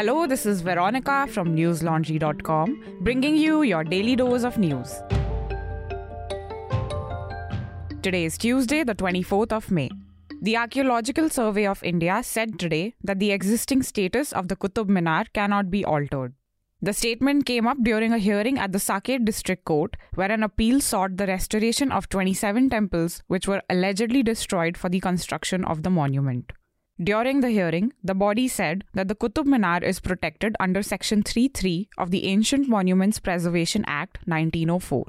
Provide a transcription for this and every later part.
Hello, this is Veronica from newslaundry.com, bringing you your daily dose of news. Today is Tuesday, the 24th of May. The Archaeological Survey of India said today that the existing status of the Qutub Minar cannot be altered. The statement came up during a hearing at the Saket District Court, where an appeal sought the restoration of 27 temples which were allegedly destroyed for the construction of the monument. During the hearing, the body said that the Qutub Minar is protected under Section 3.3 of the Ancient Monuments Preservation Act 1904.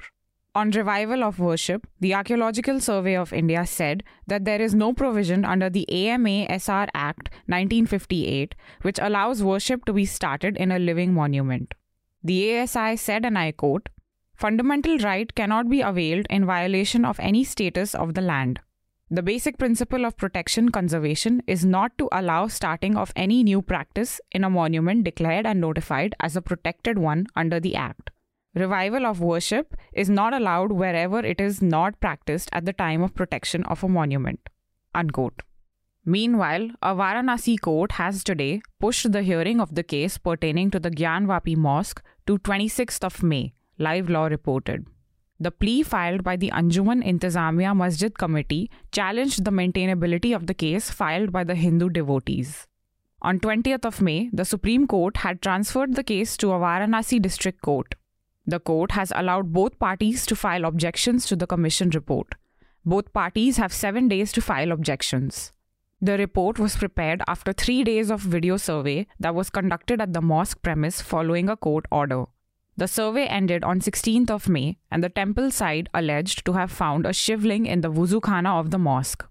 On revival of worship, the Archaeological Survey of India said that there is no provision under the AMASR Act 1958 which allows worship to be started in a living monument. The ASI said, and I quote, Fundamental right cannot be availed in violation of any status of the land. The basic principle of protection conservation is not to allow starting of any new practice in a monument declared and notified as a protected one under the Act. Revival of worship is not allowed wherever it is not practiced at the time of protection of a monument. Unquote. Meanwhile, a Varanasi court has today pushed the hearing of the case pertaining to the Gyanvapi Mosque to 26th of May, Live Law reported. The plea filed by the Anjuman Intizamiya Masjid Committee challenged the maintainability of the case filed by the Hindu devotees. On 20th of May, the Supreme Court had transferred the case to a Varanasi district court. The court has allowed both parties to file objections to the commission report. Both parties have seven days to file objections. The report was prepared after three days of video survey that was conducted at the mosque premise following a court order. The survey ended on 16th of May, and the temple side alleged to have found a shivling in the wuzukhana of the mosque.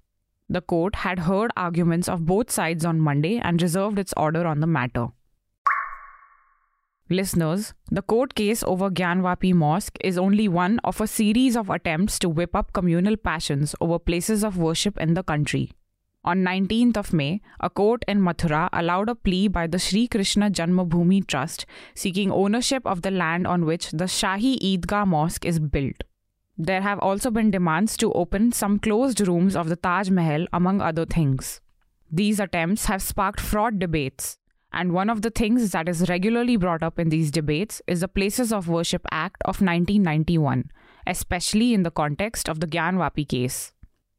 The court had heard arguments of both sides on Monday and reserved its order on the matter. Listeners, the court case over Gyanvapi Mosque is only one of a series of attempts to whip up communal passions over places of worship in the country. On 19th of May, a court in Mathura allowed a plea by the Sri Krishna Janmabhoomi Trust seeking ownership of the land on which the Shahi Eidgah Mosque is built. There have also been demands to open some closed rooms of the Taj Mahal, among other things. These attempts have sparked fraud debates, and one of the things that is regularly brought up in these debates is the Places of Worship Act of 1991, especially in the context of the Gyanvapi case.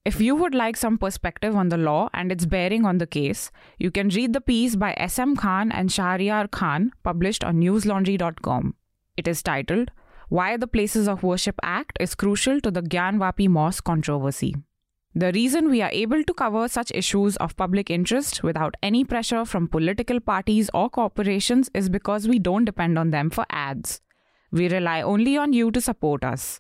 If you would like some perspective on the law and its bearing on the case, you can read the piece by S.M. Khan and Shahryar Khan published on newslaundry.com. It is titled Why the Places of Worship Act is Crucial to the Gyanvapi Mosque Controversy. The reason we are able to cover such issues of public interest without any pressure from political parties or corporations is because we don't depend on them for ads. We rely only on you to support us.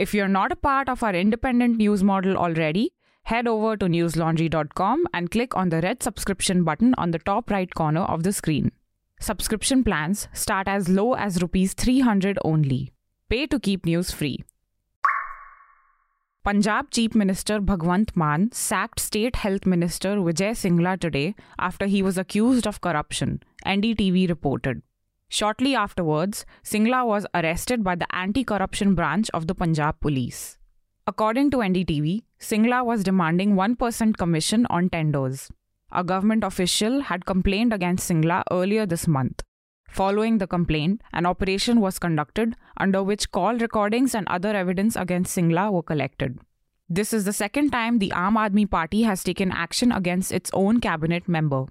If you're not a part of our independent news model already, head over to newslaundry.com and click on the red subscription button on the top right corner of the screen. Subscription plans start as low as rupees 300 only. Pay to keep news free. Punjab Chief Minister Bhagwant Mann sacked State Health Minister Vijay Singla today after he was accused of corruption, NDTV reported. Shortly afterwards, Singla was arrested by the anti corruption branch of the Punjab police. According to NDTV, Singla was demanding 1% commission on tenders. A government official had complained against Singla earlier this month. Following the complaint, an operation was conducted under which call recordings and other evidence against Singla were collected. This is the second time the Aam Aadmi Party has taken action against its own cabinet member.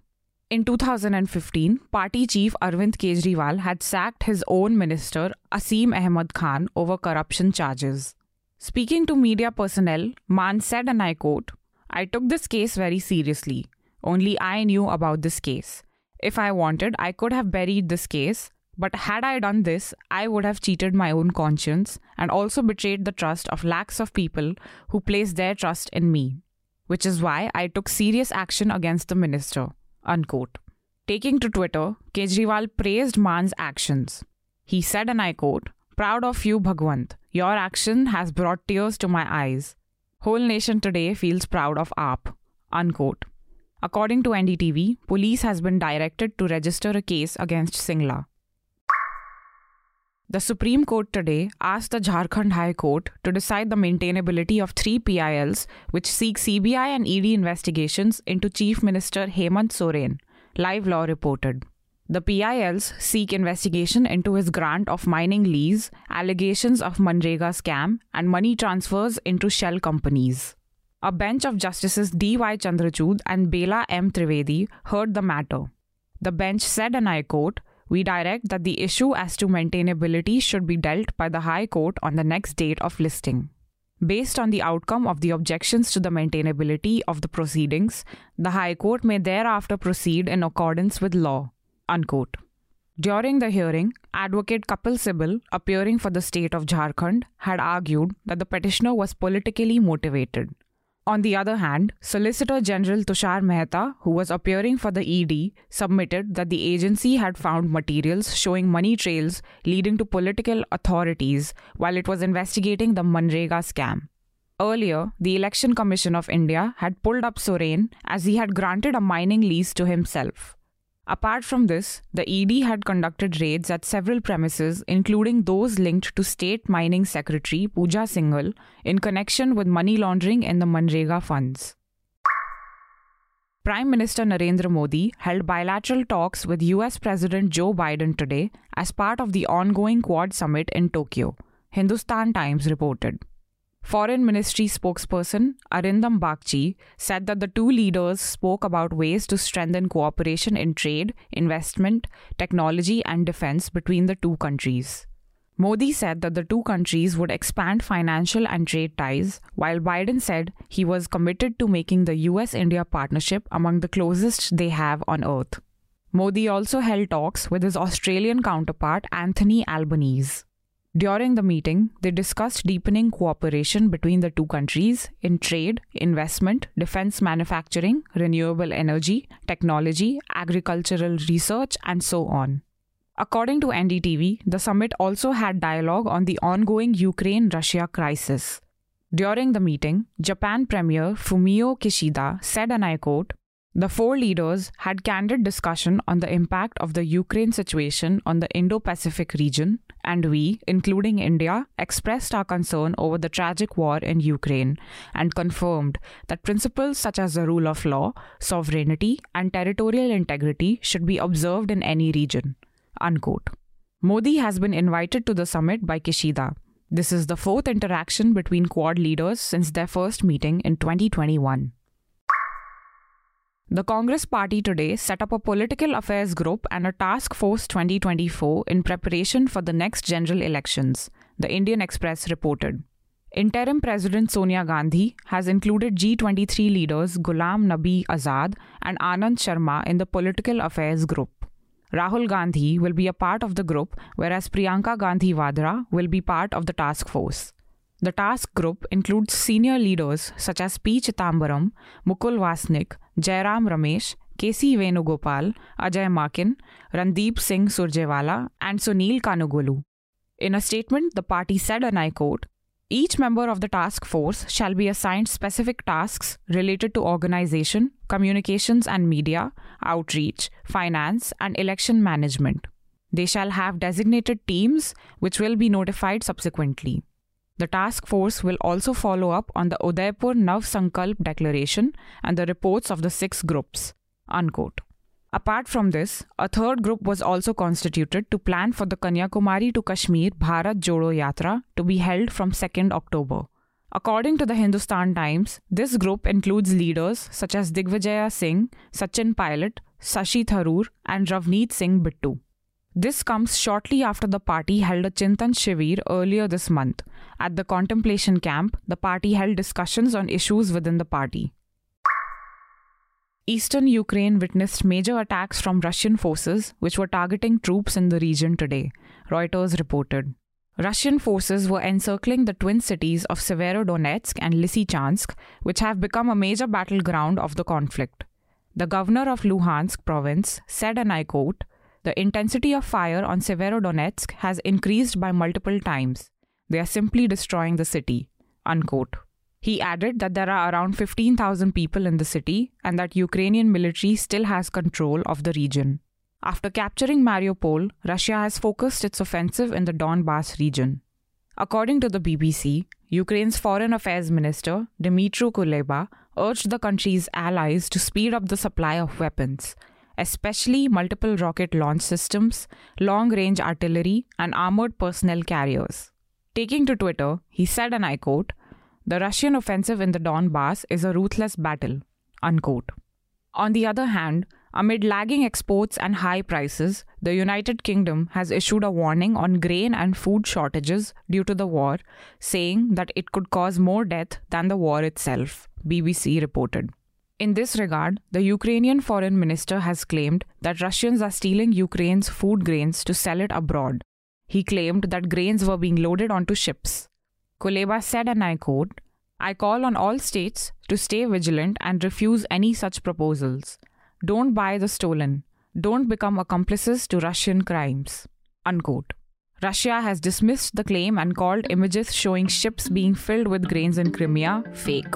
In 2015, party chief Arvind Kejriwal had sacked his own minister Asim Ahmad Khan over corruption charges. Speaking to media personnel, Mann said, and I quote, I took this case very seriously. Only I knew about this case. If I wanted, I could have buried this case, but had I done this, I would have cheated my own conscience and also betrayed the trust of lakhs of people who placed their trust in me. Which is why I took serious action against the minister. Unquote. Taking to Twitter, Kejriwal praised Mann's actions. He said, and I quote, Proud of you, Bhagwant. Your action has brought tears to my eyes. Whole nation today feels proud of AAP. Unquote. According to NDTV, police has been directed to register a case against Singla. The Supreme Court today asked the Jharkhand High Court to decide the maintainability of three PILs which seek CBI and ED investigations into Chief Minister Hemant Soren, Live Law reported. The PILs seek investigation into his grant of mining lease, allegations of Manrega scam, and money transfers into shell companies. A bench of Justices D.Y. Chandrachud and Bela M. Trivedi heard the matter. The bench said, and I quote, We direct that the issue as to maintainability should be dealt by the High Court on the next date of listing. Based on the outcome of the objections to the maintainability of the proceedings, the High Court may thereafter proceed in accordance with law. Unquote. During the hearing, Advocate Kapil Sibal, appearing for the state of Jharkhand, had argued that the petitioner was politically motivated. On the other hand, Solicitor General Tushar Mehta, who was appearing for the ED, submitted that the agency had found materials showing money trails leading to political authorities while it was investigating the Manrega scam. Earlier, the Election Commission of India had pulled up Soren as he had granted a mining lease to himself. Apart from this, the ED had conducted raids at several premises, including those linked to State Mining Secretary Pooja Singhal in connection with money laundering in the Manrega funds. Prime Minister Narendra Modi held bilateral talks with US President Joe Biden today as part of the ongoing Quad summit in Tokyo, Hindustan Times reported. Foreign Ministry spokesperson Arindam Bagchi said that the two leaders spoke about ways to strengthen cooperation in trade, investment, technology, and defense between the two countries. Modi said that the two countries would expand financial and trade ties, while Biden said he was committed to making the US India partnership among the closest they have on earth. Modi also held talks with his Australian counterpart Anthony Albanese. During the meeting, they discussed deepening cooperation between the two countries in trade, investment, defense manufacturing, renewable energy, technology, agricultural research, and so on. According to NDTV, the summit also had dialogue on the ongoing Ukraine Russia crisis. During the meeting, Japan Premier Fumio Kishida said, and I quote, the four leaders had candid discussion on the impact of the Ukraine situation on the Indo Pacific region, and we, including India, expressed our concern over the tragic war in Ukraine and confirmed that principles such as the rule of law, sovereignty, and territorial integrity should be observed in any region. Unquote. Modi has been invited to the summit by Kishida. This is the fourth interaction between Quad leaders since their first meeting in 2021. The Congress Party today set up a political affairs group and a task force 2024 in preparation for the next general elections, the Indian Express reported. Interim President Sonia Gandhi has included G23 leaders Ghulam Nabi Azad and Anand Sharma in the political affairs group. Rahul Gandhi will be a part of the group, whereas Priyanka Gandhi Vadra will be part of the task force. The task group includes senior leaders such as P. Chidambaram, Mukul Wasnik, Jairam Ramesh, KC Venugopal, Ajay Maken, Randeep Singh Surjewala, and Sunil Kanugolu. In a statement, the party said, and I quote, each member of the task force shall be assigned specific tasks related to organization, communications and media, outreach, finance, and election management. They shall have designated teams which will be notified subsequently. The task force will also follow up on the Udaipur Nav Sankalp declaration and the reports of the six groups. Unquote. Apart from this, a third group was also constituted to plan for the Kanyakumari to Kashmir Bharat Jodo Yatra to be held from 2nd October. According to the Hindustan Times, this group includes leaders such as Digvijaya Singh, Sachin Pilot, Shashi Tharoor, and Ravneet Singh Bittu. This comes shortly after the party held a Chintan Shivir earlier this month. At the contemplation camp, the party held discussions on issues within the party. Eastern Ukraine witnessed major attacks from Russian forces, which were targeting troops in the region today, Reuters reported. Russian forces were encircling the twin cities of Severodonetsk and Lysychansk, which have become a major battleground of the conflict. The governor of Luhansk province said, and I quote, the intensity of fire on Severodonetsk has increased by multiple times. They are simply destroying the city. Unquote. He added that there are around 15,000 people in the city and that Ukrainian military still has control of the region. After capturing Mariupol, Russia has focused its offensive in the Donbas region. According to the BBC, Ukraine's Foreign Affairs Minister, Dmytro Kuleba, urged the country's allies to speed up the supply of weapons. Especially multiple rocket launch systems, long range artillery, and armored personnel carriers. Taking to Twitter, he said, and I quote, The Russian offensive in the Donbass is a ruthless battle. Unquote. On the other hand, amid lagging exports and high prices, the United Kingdom has issued a warning on grain and food shortages due to the war, saying that it could cause more death than the war itself, BBC reported. In this regard, the Ukrainian foreign minister has claimed that Russians are stealing Ukraine's food grains to sell it abroad. He claimed that grains were being loaded onto ships. Kuleba said, and I quote, I call on all states to stay vigilant and refuse any such proposals. Don't buy the stolen. Don't become accomplices to Russian crimes. Unquote. Russia has dismissed the claim and called images showing ships being filled with grains in Crimea fake.